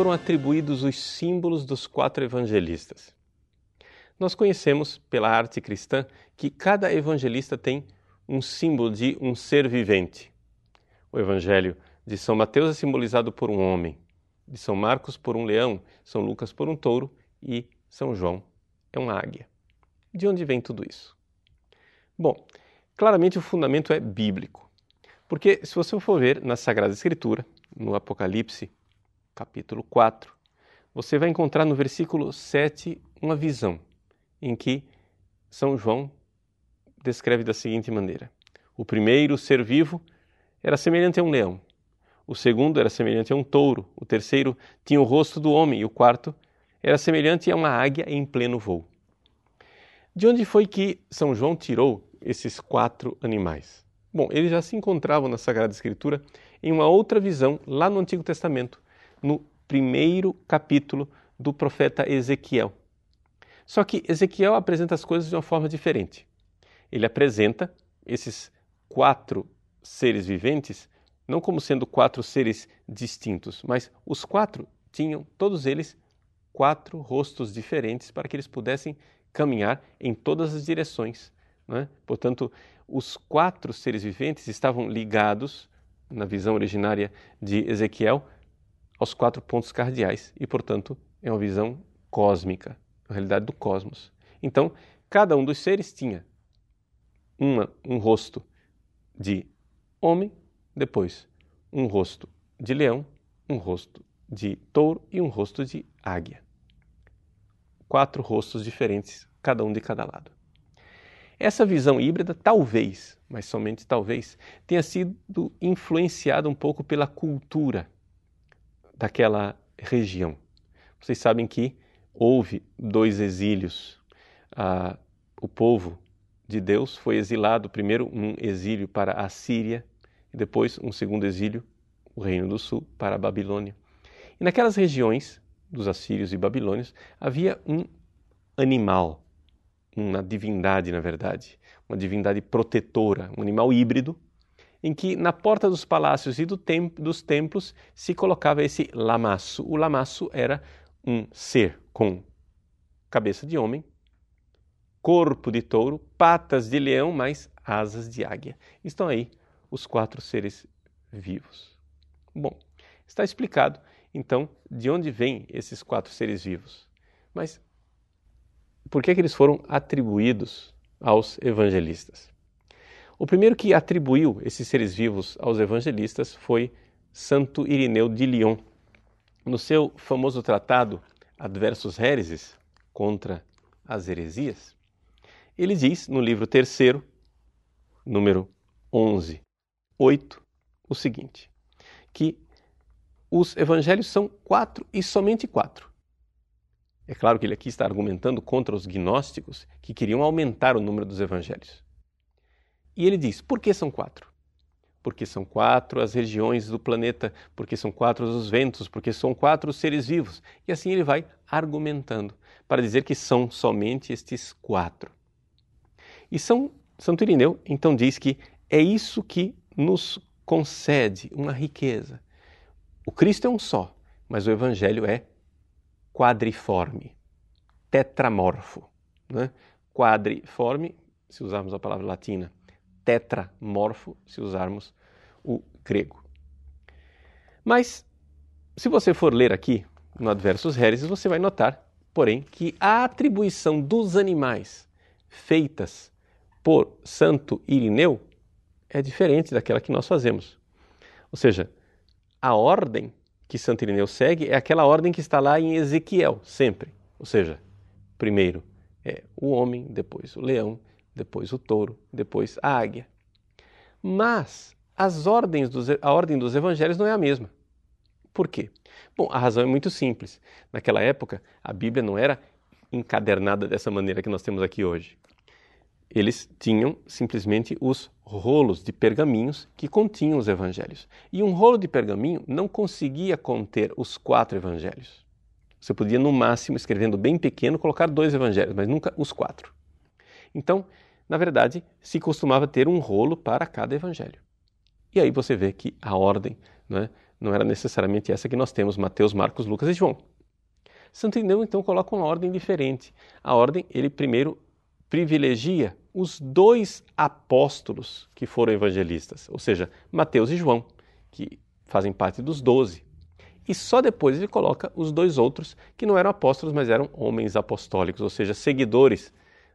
foram atribuídos os símbolos dos quatro evangelistas? Nós conhecemos pela arte cristã que cada evangelista tem um símbolo de um ser vivente. O evangelho de São Mateus é simbolizado por um homem, de São Marcos por um leão, São Lucas por um touro e São João é uma águia. De onde vem tudo isso? Bom, claramente o fundamento é bíblico. Porque se você for ver na Sagrada Escritura, no Apocalipse, capítulo 4, você vai encontrar no versículo 7 uma visão em que São João descreve da seguinte maneira: O primeiro ser vivo era semelhante a um leão, o segundo era semelhante a um touro, o terceiro tinha o rosto do homem e o quarto era semelhante a uma águia em pleno voo. De onde foi que São João tirou esses quatro animais? Bom, eles já se encontravam na Sagrada Escritura em uma outra visão lá no Antigo Testamento, no primeiro capítulo do profeta Ezequiel. Só que Ezequiel apresenta as coisas de uma forma diferente. Ele apresenta esses quatro seres viventes não como sendo quatro seres distintos, mas os quatro tinham, todos eles, quatro rostos diferentes para que eles pudessem caminhar em todas as direções. É? Portanto, os quatro seres viventes estavam ligados, na visão originária de Ezequiel, aos quatro pontos cardeais e, portanto, é uma visão cósmica, a realidade do cosmos. Então, cada um dos seres tinha uma, um rosto de homem, depois um rosto de leão, um rosto de touro e um rosto de águia. Quatro rostos diferentes, cada um de cada lado. Essa visão híbrida, talvez, mas somente talvez, tenha sido influenciada um pouco pela cultura daquela região. Vocês sabem que houve dois exílios. Ah, o povo de Deus foi exilado, primeiro um exílio para a Síria e depois um segundo exílio, o Reino do Sul, para a Babilônia. E naquelas regiões dos assírios e babilônios havia um animal uma divindade, na verdade, uma divindade protetora, um animal híbrido, em que na porta dos palácios e do dos templos se colocava esse lamaço. O lamaço era um ser com cabeça de homem, corpo de touro, patas de leão, mas asas de águia. Estão aí os quatro seres vivos. Bom, está explicado então de onde vêm esses quatro seres vivos. Mas por que, que eles foram atribuídos aos evangelistas? O primeiro que atribuiu esses seres vivos aos evangelistas foi Santo Irineu de Lyon. No seu famoso tratado Adversus Hereses, contra as heresias, ele diz no livro terceiro, número 11, 8, o seguinte, que os evangelhos são quatro e somente quatro. É claro que ele aqui está argumentando contra os gnósticos que queriam aumentar o número dos evangelhos. E ele diz: por que são quatro? Porque são quatro as regiões do planeta, porque são quatro os ventos, porque são quatro os seres vivos. E assim ele vai argumentando para dizer que são somente estes quatro. E São Santo Irineu então diz que é isso que nos concede uma riqueza. O Cristo é um só, mas o Evangelho é quadriforme, tetramorfo. Né? Quadriforme, se usarmos a palavra latina, tetramorfo, se usarmos o grego. Mas, se você for ler aqui no Adversus Hereses, você vai notar, porém, que a atribuição dos animais feitas por Santo Irineu é diferente daquela que nós fazemos. Ou seja, a ordem que Santo Irineu segue é aquela ordem que está lá em Ezequiel, sempre. Ou seja, primeiro é o homem, depois o leão, depois o touro, depois a águia. Mas as ordens dos, a ordem dos evangelhos não é a mesma. Por quê? Bom, a razão é muito simples. Naquela época, a Bíblia não era encadernada dessa maneira que nós temos aqui hoje eles tinham simplesmente os rolos de pergaminhos que continham os evangelhos. E um rolo de pergaminho não conseguia conter os quatro evangelhos. Você podia, no máximo, escrevendo bem pequeno, colocar dois evangelhos, mas nunca os quatro. Então, na verdade, se costumava ter um rolo para cada evangelho. E aí você vê que a ordem né, não era necessariamente essa que nós temos, Mateus, Marcos, Lucas e João. Santo Irineu então coloca uma ordem diferente. A ordem, ele primeiro privilegia os dois apóstolos que foram evangelistas, ou seja, Mateus e João, que fazem parte dos doze. E só depois ele coloca os dois outros que não eram apóstolos, mas eram homens apostólicos, ou seja, seguidores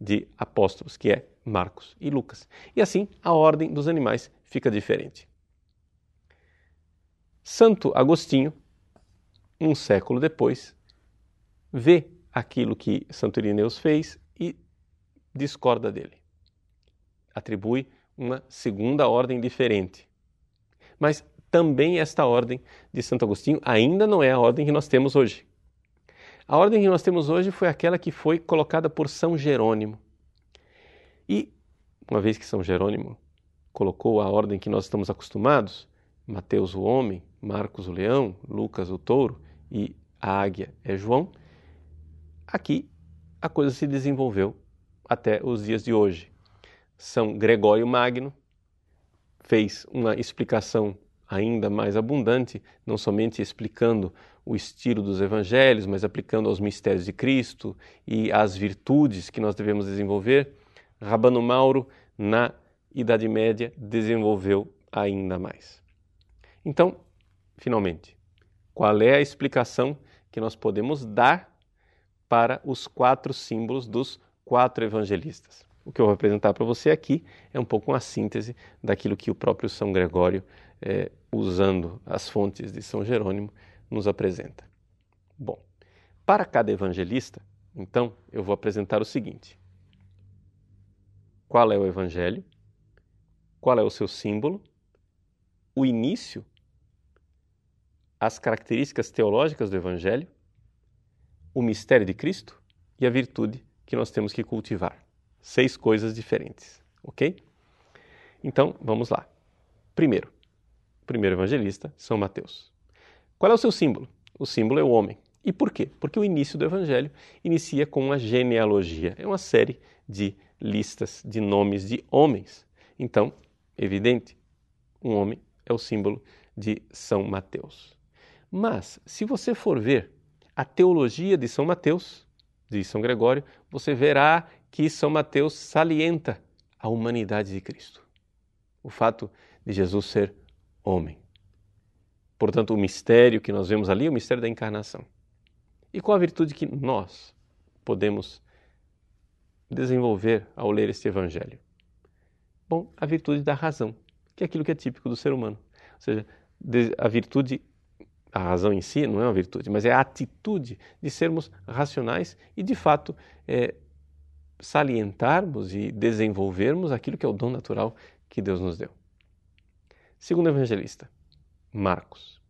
de apóstolos, que é Marcos e Lucas. E assim a ordem dos animais fica diferente. Santo Agostinho, um século depois, vê aquilo que Santo Irineu fez e discorda dele. Atribui uma segunda ordem diferente. Mas também esta ordem de Santo Agostinho ainda não é a ordem que nós temos hoje. A ordem que nós temos hoje foi aquela que foi colocada por São Jerônimo. E, uma vez que São Jerônimo colocou a ordem que nós estamos acostumados, Mateus o homem, Marcos o leão, Lucas o touro e a águia é João, aqui a coisa se desenvolveu até os dias de hoje. São Gregório Magno fez uma explicação ainda mais abundante, não somente explicando o estilo dos evangelhos, mas aplicando aos mistérios de Cristo e às virtudes que nós devemos desenvolver. Rabano Mauro, na Idade Média, desenvolveu ainda mais. Então, finalmente, qual é a explicação que nós podemos dar para os quatro símbolos dos quatro evangelistas? O que eu vou apresentar para você aqui é um pouco uma síntese daquilo que o próprio São Gregório é, usando as fontes de São Jerônimo, nos apresenta. Bom, para cada evangelista, então, eu vou apresentar o seguinte: qual é o evangelho, qual é o seu símbolo, o início, as características teológicas do evangelho, o mistério de Cristo e a virtude que nós temos que cultivar. Seis coisas diferentes, ok? Então, vamos lá. Primeiro, primeiro evangelista, São Mateus. Qual é o seu símbolo? O símbolo é o homem. E por quê? Porque o início do evangelho inicia com uma genealogia. É uma série de listas de nomes de homens. Então, evidente, um homem é o símbolo de São Mateus. Mas, se você for ver a teologia de São Mateus, de São Gregório, você verá que São Mateus salienta a humanidade de Cristo. O fato de Jesus ser homem. Portanto, o mistério que nós vemos ali é o mistério da encarnação. E qual a virtude que nós podemos desenvolver ao ler este evangelho? Bom, a virtude da razão, que é aquilo que é típico do ser humano. Ou seja, a virtude, a razão em si não é uma virtude, mas é a atitude de sermos racionais e, de fato, é, salientarmos e desenvolvermos aquilo que é o dom natural que Deus nos deu. Segundo evangelista, Marcos.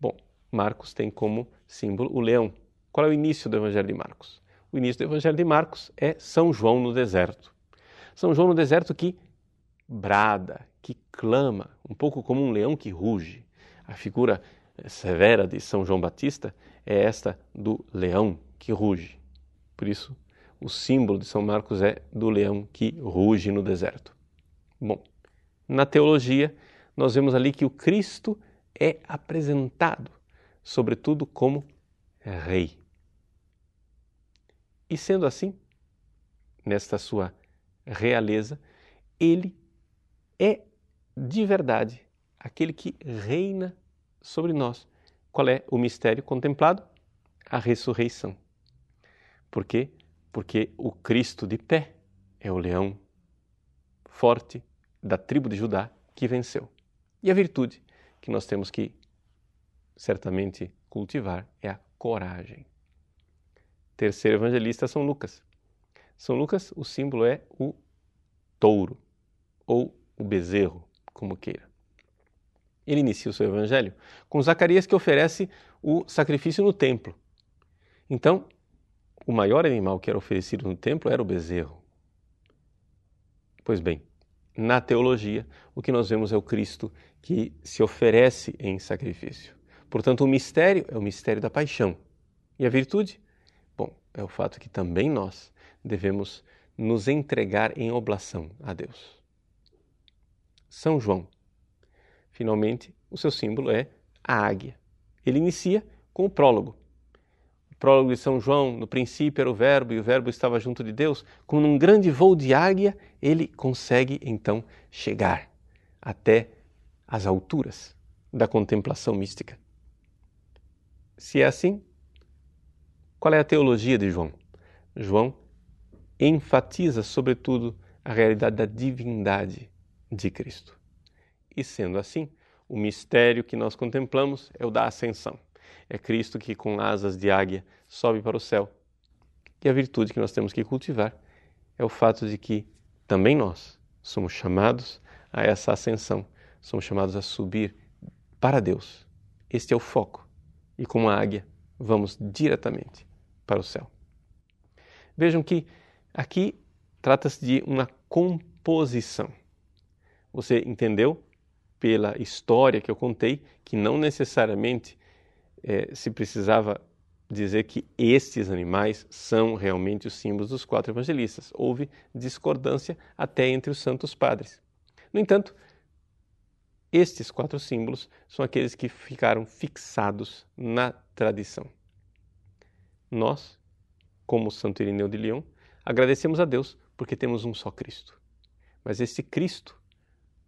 Bom, Marcos tem como símbolo o leão. Qual é o início do evangelho de Marcos? O início do evangelho de Marcos é São João no deserto. São João no deserto que brada, que clama, um pouco como um leão que ruge. A figura severa de São João Batista é esta do leão que ruge. Por isso, o símbolo de São Marcos é do leão que ruge no deserto. Bom, na teologia, nós vemos ali que o Cristo é apresentado, sobretudo, como Rei. E sendo assim, nesta sua realeza, ele é de verdade aquele que reina sobre nós. Qual é o mistério contemplado? A ressurreição. Por quê? Porque o Cristo de pé é o leão forte da tribo de Judá que venceu. E a virtude que nós temos que certamente cultivar é a coragem. Terceiro evangelista, São Lucas. São Lucas, o símbolo é o touro ou o bezerro, como queira. Ele inicia o seu evangelho com Zacarias que oferece o sacrifício no templo. Então, o maior animal que era oferecido no templo era o bezerro. Pois bem, na teologia, o que nós vemos é o Cristo que se oferece em sacrifício. Portanto, o mistério é o mistério da paixão. E a virtude? Bom, é o fato que também nós devemos nos entregar em oblação a Deus. São João. Finalmente, o seu símbolo é a águia. Ele inicia com o prólogo. Prólogo de São João, no princípio era o Verbo e o Verbo estava junto de Deus. Com um grande voo de águia, ele consegue então chegar até as alturas da contemplação mística. Se é assim, qual é a teologia de João? João enfatiza, sobretudo, a realidade da divindade de Cristo. E sendo assim, o mistério que nós contemplamos é o da ascensão. É Cristo que, com asas de águia, sobe para o céu. E a virtude que nós temos que cultivar é o fato de que também nós somos chamados a essa ascensão, somos chamados a subir para Deus. Este é o foco. E como a águia, vamos diretamente para o céu. Vejam que aqui trata-se de uma composição. Você entendeu pela história que eu contei que não necessariamente é, se precisava dizer que estes animais são realmente os símbolos dos quatro evangelistas. Houve discordância até entre os santos padres. No entanto, estes quatro símbolos são aqueles que ficaram fixados na tradição. Nós, como Santo Irineu de Lyon, agradecemos a Deus porque temos um só Cristo. Mas esse Cristo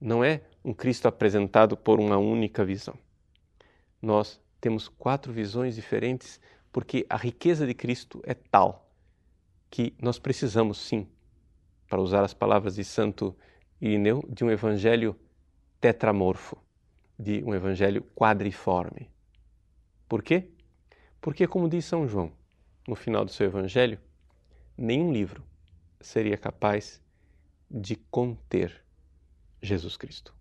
não é um Cristo apresentado por uma única visão. Nós temos quatro visões diferentes porque a riqueza de Cristo é tal que nós precisamos, sim, para usar as palavras de Santo Irineu, de um evangelho tetramorfo, de um evangelho quadriforme. Por quê? Porque, como diz São João no final do seu evangelho, nenhum livro seria capaz de conter Jesus Cristo.